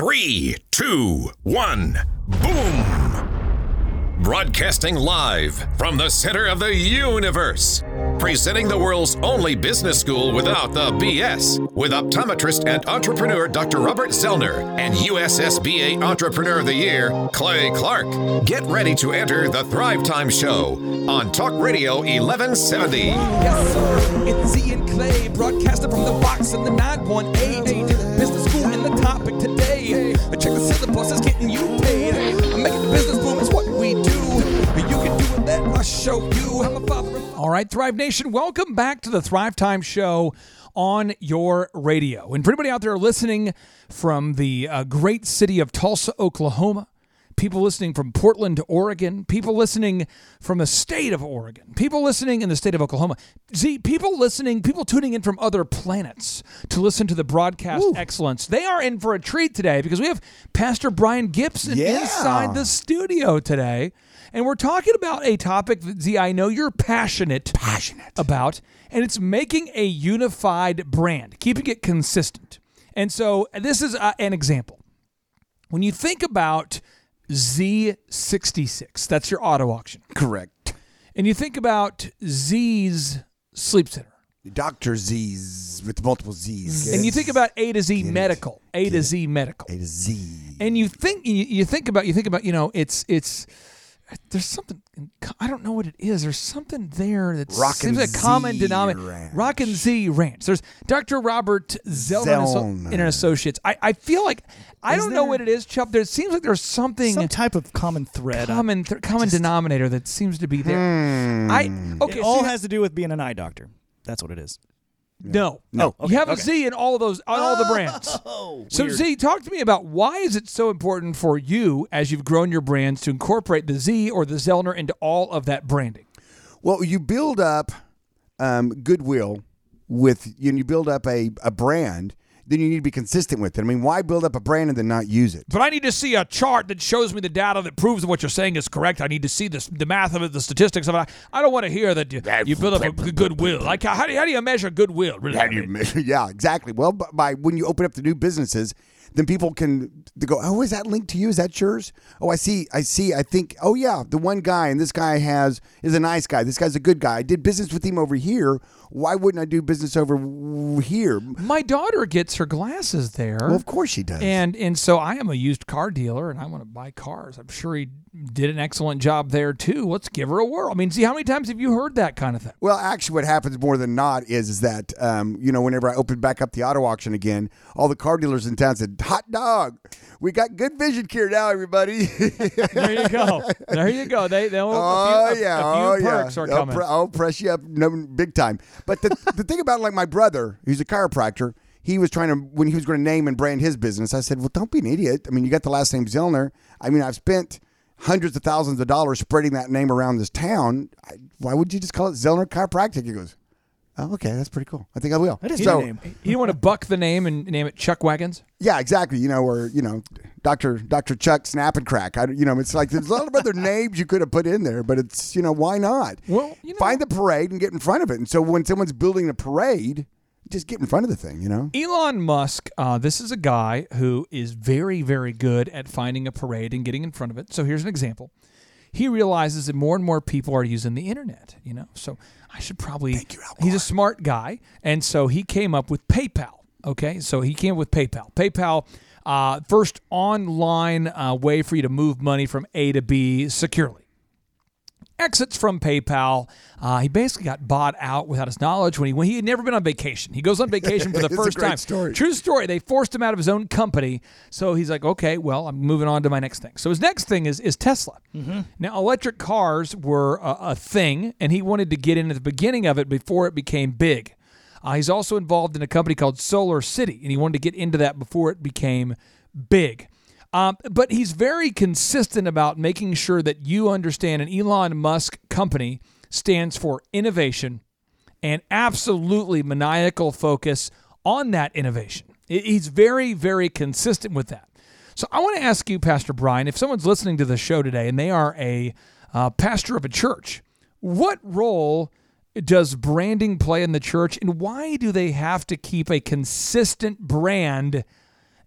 Three, two, one, boom! Broadcasting live from the center of the universe. Presenting the world's only business school without the BS with optometrist and entrepreneur Dr. Robert Zoellner and USSBA Entrepreneur of the Year, Clay Clark. Get ready to enter the Thrive Time Show on Talk Radio 1170. Yes, sir. It's Z and Clay, broadcasting from the box in the 918. Business school in the topic today. Check getting you paid. I'm making the business boom, it's what we do. You can do it, let us show you. I'm a father All right, Thrive Nation, welcome back to the Thrive Time Show on your radio. And for anybody out there listening from the uh, great city of Tulsa, Oklahoma, people listening from Portland, Oregon, people listening from the state of Oregon, people listening in the state of Oklahoma, see, people listening, people tuning in from other planets to listen to the broadcast excellence. They are in for a treat today because we have Pastor Brian Gibson Yeah. inside the studio today. And we're talking about a topic that, Z, I know you're passionate, Passionate. about, and it's making a unified brand, keeping it consistent. And so this is uh, an example. When you think about Z66, that's your auto auction, Correct. and you think about Z's Sleep Center, Dr. Z's with multiple Z's. Get and it? you think about A to Z Get it. Medical, A to Get Z Medical, A to Z. and you think you, you think about you think about you know it's it's there's something I don't know what it is. There's something there that Rockin' seems like a common Z denominator. Rockin' Z Ranch. There's Dr. Robert Zoellner and Asso- Associates. I, I feel like I Is don't know what it is, Chupp. There seems like there's something some type of common thread. Common th- common denominator that seems to be there. I okay. it all so- has to do with being an eye doctor. That's what it is. No. No. you have a Z in all of those on all the brands. Oh, So Z, talk to me about why is it so important for you as you've grown your brands to incorporate the Z or the Zoellner into all of that branding? Well, you build up um, goodwill with you, you build up a, a brand, then you need to be consistent with it. I mean, why build up a brand and then not use it? But I need to see a chart that shows me the data that proves what you're saying is correct. I need to see this, the math of it, the statistics of it. I, don't want to hear that you, you build up a goodwill. Like how do you, how do you measure goodwill? Really? How do you measure? Yeah, exactly. Well, by when you open up the new businesses, then people can they go, "Oh, is that linked to you? Is that yours? Oh, I see. I see. I think. Oh, yeah, the one guy and this guy has is a nice guy. This guy's a good guy. I did business with him over here. Why wouldn't I do business over here? My daughter gets her glasses there. Well, of course she does. And and so I am a used car dealer and I want to buy cars. I'm sure he did an excellent job there too. Let's give her a whirl. I mean, see how many times have you heard that kind of thing? Well, actually, what happens more than not is is that um, you know whenever I open back up the auto auction again, all the car dealers in town said, "Hot dog, we got good vision care now, everybody." There you go. There you go. They they'll Oh a few, a- yeah, a, few oh perks yeah. are I'll, coming. pre- I'll press you up no, big time. But the the thing about like my brother, who's a chiropractor, he was trying to when he was going to name and brand his business. I said, well, don't be an idiot. I mean, you got the last name Zoellner. I mean, I've spent hundreds of thousands of dollars spreading that name around this town. I, why would you just call it Zoellner Chiropractic? He goes, oh, okay, that's pretty cool. I think I will. That is so, a name. you don't want to buck the name and name it Chuck Wagons? Yeah, exactly. You know, or you know, Doctor Doctor Chuck Snap and Crack. I, you know, it's like there's a lot of other names you could have put in there, but it's you know why not? Well, you know- find the parade and get in front of it. And so when someone's building a parade, just get in front of the thing. You know. Elon Musk, uh, this is a guy who is very, very good at finding a parade and getting in front of it. So here's an example. He realizes that more and more people are using the internet, you know. So I should probably. Thank you, he's a smart guy, and so he came up with PayPal. Okay, so he came up with PayPal. PayPal, uh, first online uh, way for you to move money from A to B securely exits from PayPal. Uh, he basically got bought out without his knowledge when he when he had never been on vacation. He goes on vacation for the first time. story. True story. They forced him out of his own company, so he's like, okay, well, I'm moving on to my next thing. So his next thing is is Tesla. Now, electric cars were a, a thing, and he wanted to get in at the beginning of it before it became big. Uh, he's also involved in a company called Solar City, and he wanted to get into that before it became big. Um, but he's very consistent about making sure that you understand an Elon Musk company stands for innovation and absolutely maniacal focus on that innovation. He's very, very consistent with that. So I want to ask you, Pastor Brian, if someone's listening to the show today and they are a uh, pastor of a church, what role does branding play in the church, and why do they have to keep a consistent brand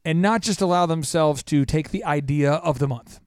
and not just allow themselves to take the idea of the month?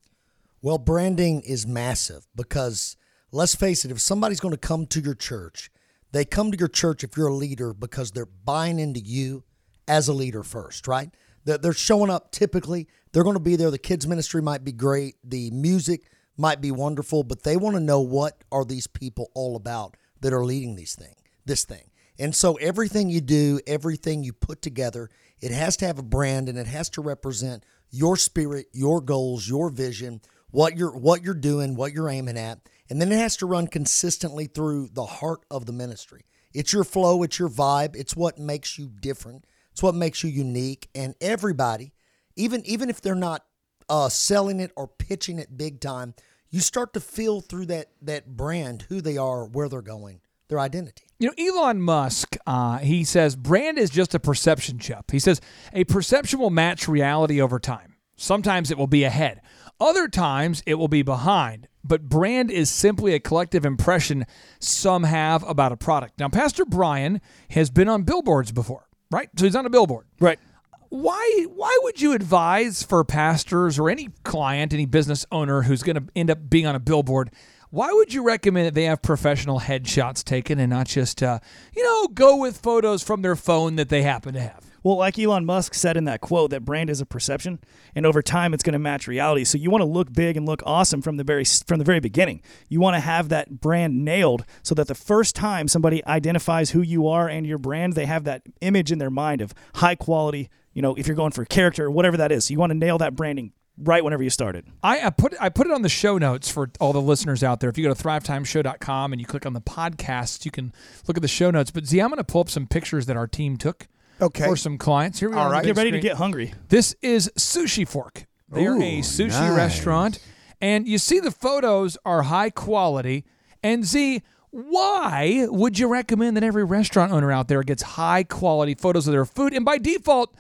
Well, branding is massive because let's face it, if somebody's going to come to your church, they come to your church if you're a leader because they're buying into you as a leader first, right? They're showing up typically, they're going to be there. The kids' ministry might be great, the music might be wonderful, but they want to know what are these people all about that are leading these thing, this thing. And so everything you do, everything you put together, it has to have a brand and it has to represent your spirit, your goals, your vision, what you're what you're doing, what you're aiming at, and then it has to run consistently through the heart of the ministry. It's your flow, it's your vibe, it's what makes you different. It's what makes you unique and everybody, even even if they're not uh, selling it or pitching it big time, you start to feel through that that brand who they are, where they're going, their identity. You know, Elon Musk, uh, he says brand is just a perception chip. He says a perception will match reality over time. Sometimes it will be ahead, other times it will be behind. But brand is simply a collective impression some have about a product. Now, Pastor Brian has been on billboards before, right? So he's on a billboard. Right. Why why would you advise for pastors or any client, any business owner who's going to end up being on a billboard? Why would you recommend that they have professional headshots taken and not just, uh, you know, go with photos from their phone that they happen to have? Well, like Elon Musk said in that quote, that brand is a perception, and over time, it's going to match reality. So you want to look big and look awesome from the very from the very beginning. You want to have that brand nailed, so that the first time somebody identifies who you are and your brand, they have that image in their mind of high quality. You know, if you're going for character or whatever that is, so you want to nail that branding right whenever you started. I, I put I put it on the show notes for all the listeners out there. If you go to thrivetimeshow.com and you click on the podcast, you can look at the show notes. But Z, I'm going to pull up some pictures that our team took Okay. for some clients. Here we All are. on right. Get ready to get hungry. This is Sushi Fork. They're a sushi nice. restaurant, and you see the photos are high quality. And Z, why would you recommend that every restaurant owner out there gets high quality photos of their food? And by default,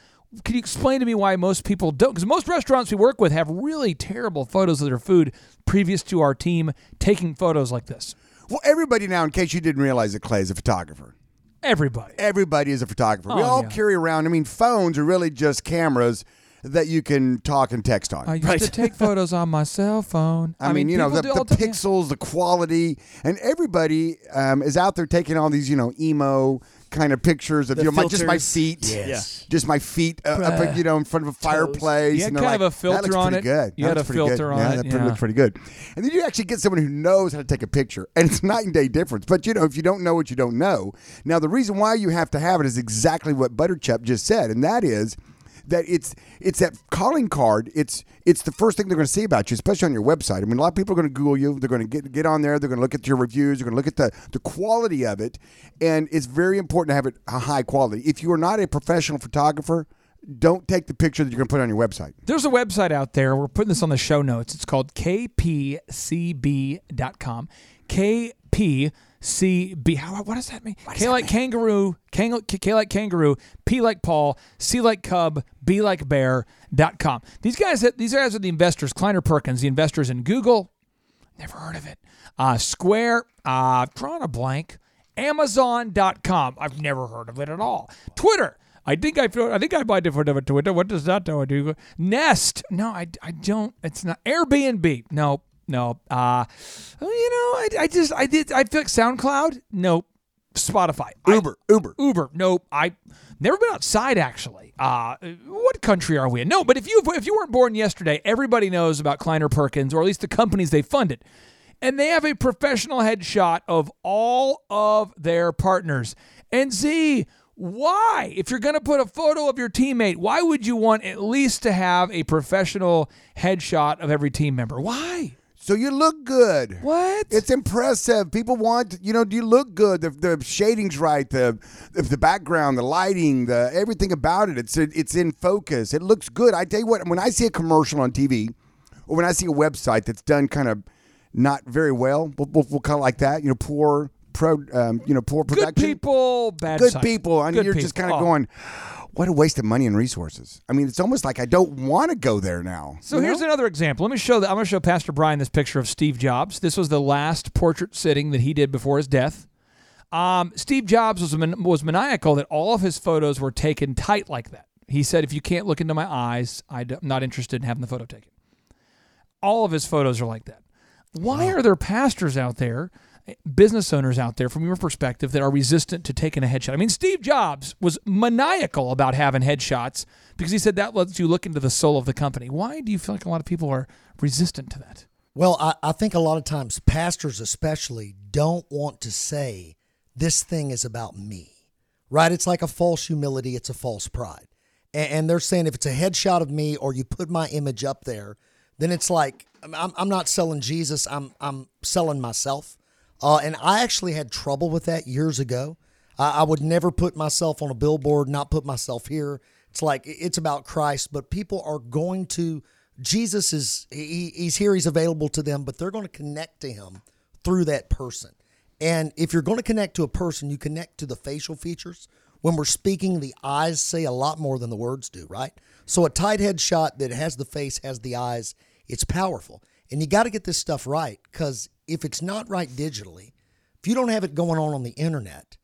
can you explain to me why most people don't? Because most restaurants we work with have really terrible photos of their food previous to our team taking photos like this. Well, everybody now, in case you didn't realize it, Clay is a photographer. Everybody. Everybody is a photographer. we Oh, all yeah. carry around. I mean, phones are really just cameras that you can talk and text on. I used Right. to take photos on my cell phone. I, mean, you know, the, the pixels, the quality, and everybody um, is out there taking all these, you know, emo kind of pictures of The you know, my, just my filters. feet, Yes. just my feet uh, up, you know, in front of a fireplace. You had and they're kind of like, a filter that looks on pretty it. Good. You That had looks a pretty good. filter on yeah, it, That pretty- yeah. looks pretty good. And then you actually get someone who knows how to take a picture, and it's night and day difference. But you know, if you don't know what you don't know, now the reason why you have to have it is exactly what Butterchup just said, and that is that it's it's that calling card. It's it's the first thing they're going to see about you, especially on your website. I mean, a lot of people are going to Google you. They're going to get get on there. They're going to look at your reviews. They're going to look at the the quality of it, and it's very important to have it high quality. If you are not a professional photographer, don't take the picture that you're going to put on your website. There's a website out there. We're putting this on the show notes. It's called kpcb.com. KPCB. How, what does that mean? K like kangaroo, K, K like kangaroo, P like Paul, C like cub, B like bear.com. These guys, these guys are the investors. Kleiner Perkins, the investors in Google. Never heard of it. Uh, Square, uh, drawing a blank. Amazon.com. I've never heard of it at all. Twitter. I think I I think I buy different of Twitter. What does that do? Nest. No, I, I don't. It's not Airbnb. No, no. Uh, you know, I, I just I did I feel like SoundCloud. Nope. Spotify. I- Uber, Uber. Uber. Nope. I never been outside actually. Uh, what country are we in? No, but if you if you weren't born yesterday, everybody knows about Kleiner Perkins, or at least the companies they funded. And they have a professional headshot of all of their partners. And Z, why? If you're going to put a photo of your teammate, why would you want at least to have a professional headshot of every team member? Why? So you look good. What? It's impressive. People want, you know, do you look good? The, the shading's right. The, the the background, the lighting, the everything about it. It's it's in focus. It looks good. I tell you what, when I see a commercial on TV, or when I see a website that's done kind of not very well, we'll, we'll, we'll call it like that. You know, poor pro, um, you know, poor production. good people, bad Good people. And Good you're just kind of Oh. going, what a waste of money and resources. I mean, it's almost like I don't want to go there now. So here's know? another example. Let me show that. I'm going to show Pastor Brian this picture of Steve Jobs. This was the last portrait sitting that he did before his death. Um, Steve Jobs was man- was maniacal that all of his photos were taken tight like that. He said, if you can't look into my eyes, I'm not interested in having the photo taken. All of his photos are like that. Why are there pastors out there, business owners out there, from your perspective, that are resistant to taking a headshot? I mean, Steve Jobs was maniacal about having headshots because he said that lets you look into the soul of the company. Why do you feel like a lot of people are resistant to that? Well, I, I think a lot of times pastors, especially, don't want to say this thing is about me, right? It's like a false humility, it's a false pride. And, and they're saying if it's a headshot of me or you put my image up there, then it's like I'm, I'm not selling Jesus, I'm, I'm selling myself. Uh, and I actually had trouble with that years ago. I, I would never put myself on a billboard, not put myself here. It's like it's about Christ, but people are going to Jesus is he, he's here, he's available to them, but they're going to connect to him through that person. And if you're going to connect to a person, you connect to the facial features. When we're speaking, the eyes say a lot more than the words do, right? So a tight head shot that has the face, has the eyes, it's powerful. And you got to get this stuff right because if it's not right digitally, if you don't have it going on on the internet,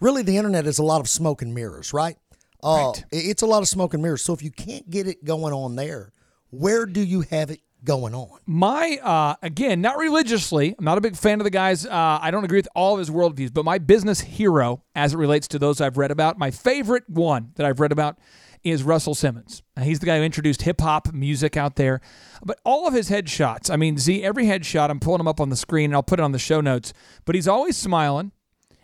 really the internet is a lot of smoke and mirrors, right? Uh, Right. It's a lot of smoke and mirrors. So if you can't get it going on there, where do you have it going on? my uh, again not religiously i'm not a big fan of the guys uh, i don't agree with all of his worldviews but my business hero as it relates to those i've read about my favorite one that i've read about is russell simmons he's the guy who introduced hip-hop music out there but all of his headshots i mean z every headshot i'm pulling them up on the screen and i'll put it on the show notes but he's always smiling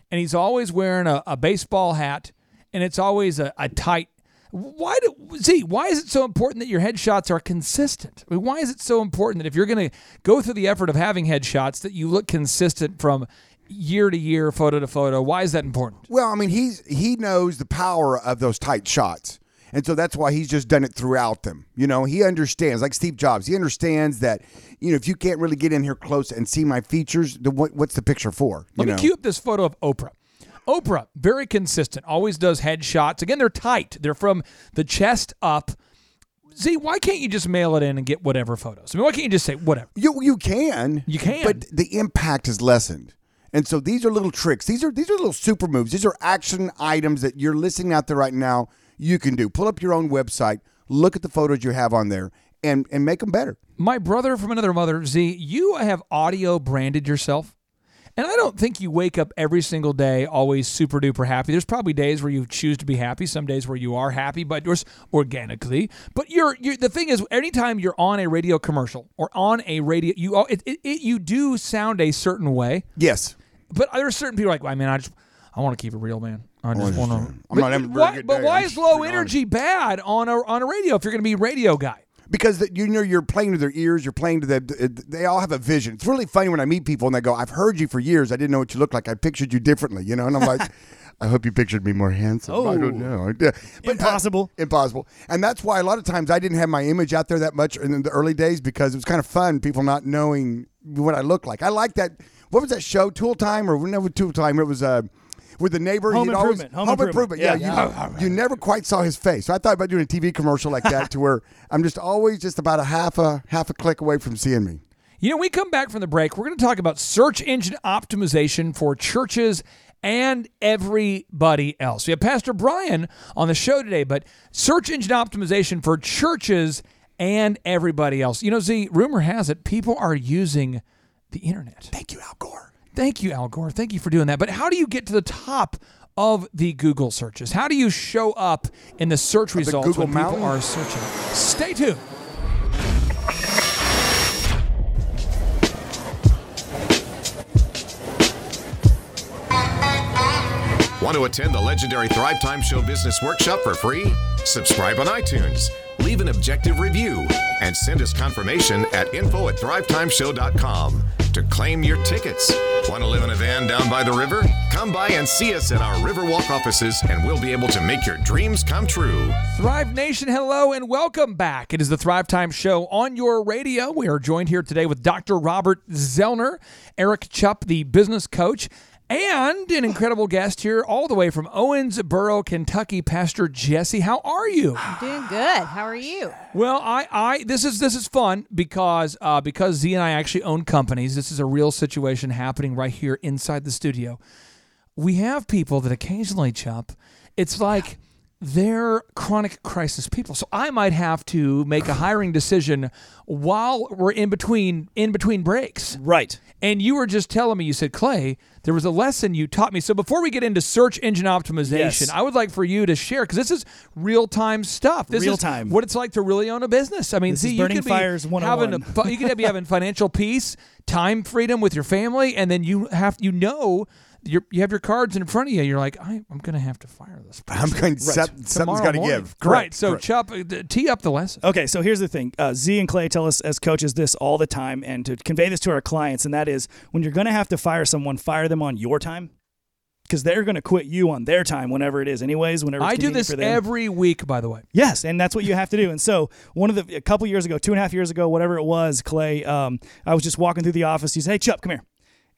and he's always wearing a, a baseball hat and it's always a, a tight why do Z? Why is it so important that your headshots are consistent? I mean, why is it so important that if you're going to go through the effort of having headshots, that you look consistent from year to year, photo to photo? Why is that important? Well, I mean, he's he knows the power of those tight shots. And so that's why he's just done it throughout them. You know, he understands, like Steve Jobs, he understands that, you know, if you can't really get in here close and see my features, then what, what's the picture for? Let know? me cue up this photo of Oprah. Oprah, very consistent, always does headshots. Again, they're tight. They're from the chest up. See, why can't you just mail it in and get whatever photos? I mean, why can't you just say whatever? You you can. You can. But the impact is lessened. And so these are little tricks. These are these are little super moves. These are action items that you're listening out there right now. You can do. Pull up your own website, look at the photos you have on there, and and make them better. My brother from another mother, Z, you have audio branded yourself. And I don't think you wake up every single day always super duper happy. There's probably days where you choose to be happy, some days where you are happy, but just organically. But you're, you're the thing is, anytime you're on a radio commercial or on a radio, you all- it, it, it, you do sound a certain way. Yes. But there are certain people like, I mean, I just I want to keep it real, man. I just want to. I'm not having a very good but day. why I'm is just low being energy bad on a on a radio if you're going to be a radio guy? because the, you know you're playing to their ears you're playing to the they all have a vision it's really funny when i meet people and they go i've heard you for years i didn't know what you looked like i pictured you differently you know and i'm like i hope you pictured me more handsome i don't know Yeah. But, uh, Impossible. impossible and that's why a lot of times i didn't have my image out there that much in the early days because it was kind of fun people not knowing what i looked like i like that what was that show tool time or never tool time it was uh with the neighbor, Home he'd always Improvement. Home Improvement. Yeah, Yeah. you, you never quite saw his face. So I thought about doing a TV commercial like that, to where I'm just always just about a half a half a click away from seeing me. You know, we come back from the break. We're going to talk about search engine optimization for churches and everybody else. We have Pastor Brian on the show today, but search engine optimization for churches and everybody else. You know, Z, rumor has it people are using the internet. Thank you, Al Gore. Thank you, Al Gore. Thank you for doing that. But how do you get to the top of the Google searches? How do you show up in the search results Google when people are searching? Stay tuned. Want to attend the legendary Thrive Time Show Business Workshop for free? Subscribe on iTunes, leave an objective review, and send us confirmation at info at thrivetimeshow.com to claim your tickets. Want to live in a van down by the river? Come by and see us at our Riverwalk offices, and we'll be able to make your dreams come true. Thrive Nation, hello and welcome back. It is the Thrive Time Show on your radio. We are joined here today with Dr. Robert Zoellner, Eric Chupp, the business coach, and an incredible guest here all the way from Owensboro, Kentucky, Pastor Jesse. How are you? I'm doing good. How are you? Well, I, I this is this is fun because uh, because Z and I actually own companies. This is a real situation happening right here inside the studio. We have people that occasionally chop. It's like they're chronic crisis people. So I might have to make a hiring decision while we're in between in between breaks. Right. And you were just telling me, you said, Clay, there was a lesson you taught me. So before we get into search engine optimization, Yes. I would like for you to share because this is real time stuff. This Real is time. what it's like to really own a business. I mean, This see, you Burning could be having a, you could be having financial peace, time freedom with your family, and then you have you know you're, you have your cards in front of you. You're like, I, I'm going to have to fire this. Person. I'm person going. Some, something's tomorrow got to morning." give. Right. So, correct. Chupp, uh, tee up the lesson. Okay, so here's the thing. Uh, Z and Clay tell us as coaches this all the time, and to convey this to our clients, and that is when you're going to have to fire someone, fire them on your time, because they're going to quit you on their time whenever it is, anyways. Whenever it's I do this for them. every week, by the way. Yes, and that's what you have to do. And so, one of the a couple years ago, two and a half years ago, whatever it was, Clay, um, I was just walking through the office. He said, "Hey, Chupp, come here."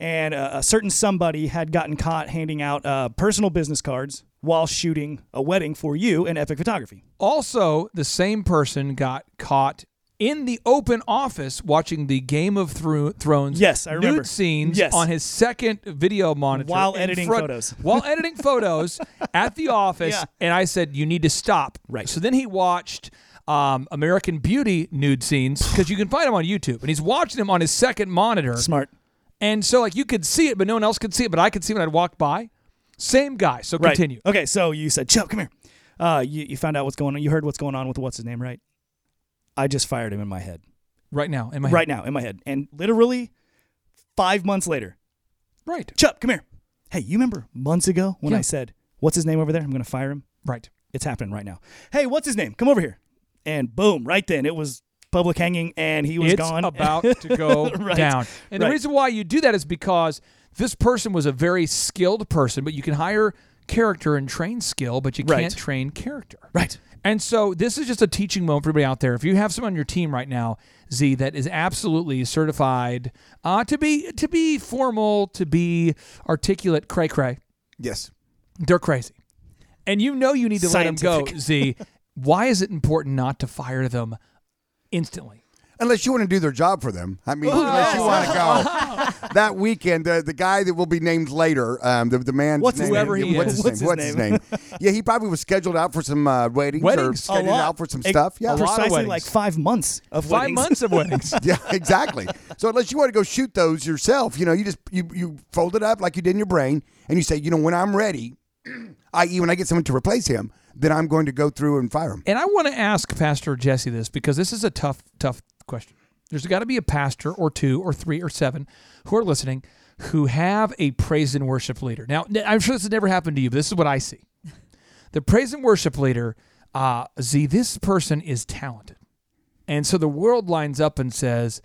And uh, a certain somebody had gotten caught handing out uh, personal business cards while shooting a wedding for you in Epic Photography. Also, the same person got caught in the open office watching the Game of Thro- Thrones Yes, I remember. nude scenes Yes. on his second video monitor While editing front- photos. While editing photos at the office, Yeah. and I said, "You need to stop." Right. So then he watched. Um, American Beauty nude scenes because you can find them on YouTube, and he's watching them on his second monitor. Smart. And so, like, you could see it, but no one else could see it. But I could see when I'd walk by. Same guy. So Right. continue. Okay, so you said, Chupp, come here. Uh, you, you found out what's going on. You heard what's going on with what's his name, right? I just fired him in my head. Right now, in my head. Right now, in my head. And literally five months later, Right. Chupp, come here. Hey, you remember months ago when Yeah. I said, what's his name over there? I'm going to fire him. Right. It's happening right now. Hey, what's his name? Come over here. And boom, right then it was public hanging and he was it's gone. about to go Right. down. And the reason why you do that is because this person was a very skilled person, but you can hire character and train skill, but you Right. can't train character. right. And so this is just a teaching moment for everybody out there. If you have someone on your team right now, Z, that is absolutely certified uh, to be to be formal, to be articulate, cray cray, Yes. they're crazy. And you know you need to let them go, Z. Why is it important not to fire them instantly? Unless you want to do their job for them. I mean, unless you want to go that weekend. Uh, the guy that will be named later, um, the, the man, What's his Whoever name? he what's is. His What's name? his What's his name? yeah, he probably was scheduled out for some uh, weddings, or Weddings. A scheduled out for some Ex- stuff. Yeah, a lot of Precisely like five months of Five weddings. months of weddings. yeah, exactly. So unless you want to go shoot those yourself, you know, you just you you fold it up like you did in your brain, and you say, you know, when I'm ready, i.e., when I get someone to replace him, then I'm going to go through and fire him. And I want to ask Pastor Jesse this because this is a tough, tough question. There's got to be a pastor or two or three or seven who are listening who have a praise and worship leader. Now, I'm sure this has never happened to you, but this is what I see. The praise and worship leader, uh, Z, this person is talented. And so the world lines up and says,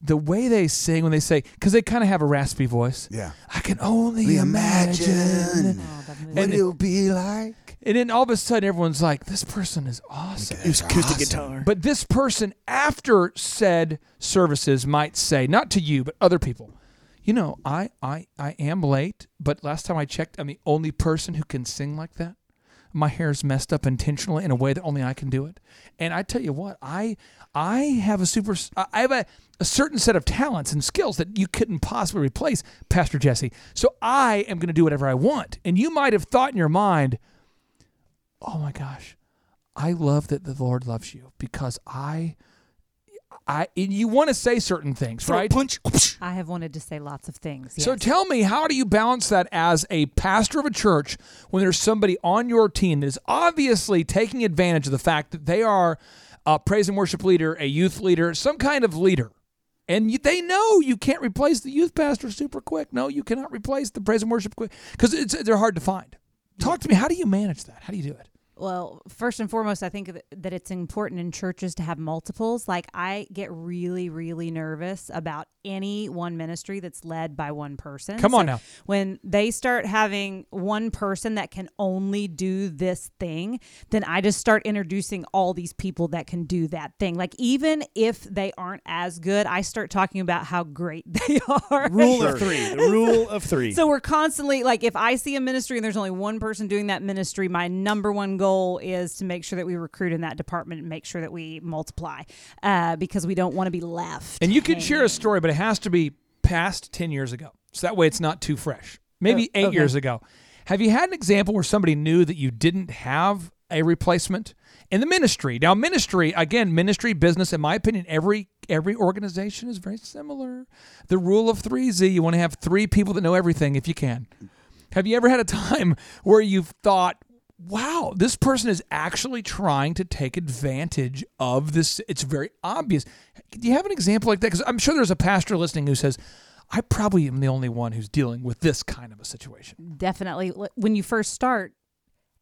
the way they sing when they say, because they kind of have a raspy voice. Yeah. I can only imagine. Imagine Oh, what it'll be like. And then all of a sudden, everyone's like, this person is awesome. Use acoustic guitar. But this person, after said services, might say, not to you, but other people, you know, I, I, I am late, but last time I checked, I'm the only person who can sing like that. My hair's messed up intentionally in a way that only I can do it. And I tell you what, I, I have a super, I have a, a certain set of talents and skills that you couldn't possibly replace, Pastor Jesse. So I am going to do whatever I want. And you might have thought in your mind, oh my gosh, I love that the Lord loves you because I, I, and you want to say certain things, Throat right? punch. I have wanted to say lots of things. So tell me, how do you balance that as a pastor of a church when there's somebody on your team that is obviously taking advantage of the fact that they are a praise and worship leader, a youth leader, some kind of leader? And you, they know you can't replace the youth pastor super quick. No, you cannot replace the praise and worship quick because they're hard to find. Talk to me. How do you manage that? How do you do it? Well, first and foremost, I think that- that it's important in churches to have multiples. Like, I get really, really nervous about any one ministry that's led by one person. Come on now. When they start having one person that can only do this thing, then I just start introducing all these people that can do that thing. Like, even if they aren't as good, I start talking about how great they are. Rule of three. The rule of three. So we're constantly like, if I see a ministry and there's only one person doing that ministry, my number one goal is to make sure that we recruit in that department and make sure that we multiply, uh, because we don't want to be left. And you can share a story, but it has to be past 10 years ago. So that way it's not too fresh. Maybe Oh, eight okay. years ago. Have you had an example where somebody knew that you didn't have a replacement in the ministry. Now, ministry again, ministry business. In my opinion, every every organization is very similar. The rule of three Z. You want to have three people that know everything if you can. Have you ever had a time where you've thought, wow, this person is actually trying to take advantage of this? It's very obvious. Do you have an example like that? Because I'm sure there's a pastor listening who says, I probably am the only one who's dealing with this kind of a situation. Definitely. When you first start,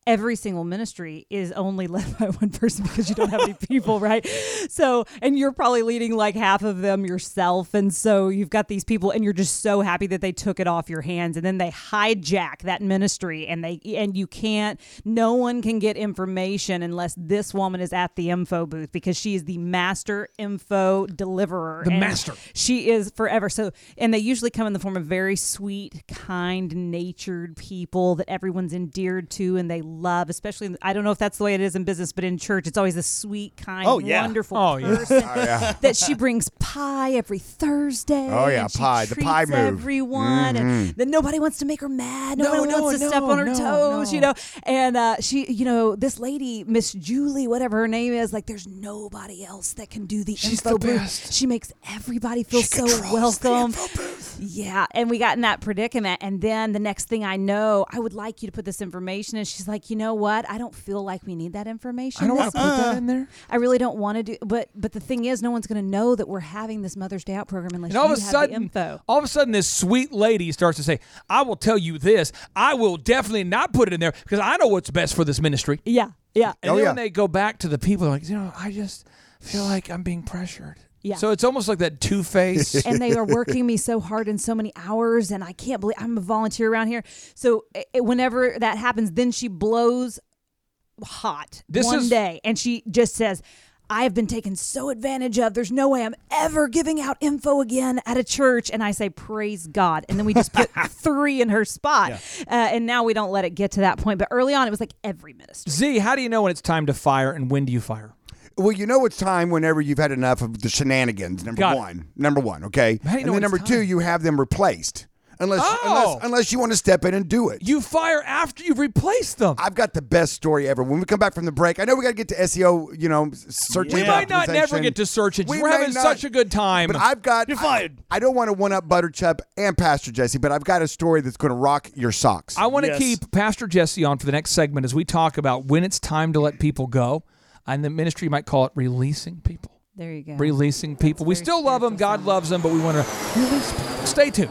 every single ministry is only led by one person because you don't have any people, right? So, and you're probably leading like half of them yourself. And so you've got these people and you're just so happy that they took it off your hands and then they hijack that ministry and they, and you can't, no one can get information unless this woman is at the info booth because she is the master info deliverer. The master. She is forever. So, and they usually come in the form of very sweet, kind natured people that everyone's endeared to and they love, especially, I don't know if that's the way it is in business, but in church, it's always a sweet, kind, Oh, yeah. wonderful Oh, yeah. person that she brings pie every Thursday. Oh, yeah, pie, the pie move. Mm-hmm. Everyone. And then nobody wants to make her mad. Nobody no, wants to no, step on her no, toes, you know? And uh, she, you know, this lady, Miss Julie, whatever her name is, like, there's nobody else that can do the She's info the booth. best. She makes everybody feel so welcome. Yeah, and we got in that predicament, and then the next thing I know, I would like you to put this information, and she's like, you know what? I don't feel like we need that information. I don't want to put that uh, in there. I really don't want to do, but but the thing is, no one's going to know that we're having this Mother's Day out program unless And all you of a have sudden, the info. all of a sudden, this sweet lady starts to say, "I will tell you this. I will definitely not put it in there because I know what's best for this ministry." Yeah, yeah. And Oh, then yeah. when they go back to the people, they're like, you know, I just feel like I'm being pressured. Yeah. So it's almost like that two face. and they are working me so hard in so many hours and i can't believe i'm a volunteer around here so eh, whenever that happens then she blows hot This one is- day and she just says I have been taken so advantage of. There's no way I'm ever giving out info again at a church. And I say, Praise God. And then we just put three in her spot. Uh, and now we don't let it get to that point. But early on, it was like every ministry. Z, how do you know when it's time to fire and when do you fire? Well, you know it's time whenever you've had enough of the shenanigans. Number Got it. one, number one, okay. How do you and know then it's number two, time? you have them replaced, unless Oh. unless unless you want to step in and do it. You fire after you've replaced them. I've got the best story ever. When we come back from the break, I know we got to get to SEO. You know, search. we engine might not never optimization. get to search engines. We We're may having not, such a good time. But I've got. You're I- fired. I, don't want to one up Butter Chupp and Pastor Jesse, but I've got a story that's going to rock your socks. I want to Yes. keep Pastor Jesse on for the next segment as we talk about when it's time to let people go. And the ministry might call it releasing people. There you go. Releasing people. We still love them. God loves them, but we want to release people. Stay tuned.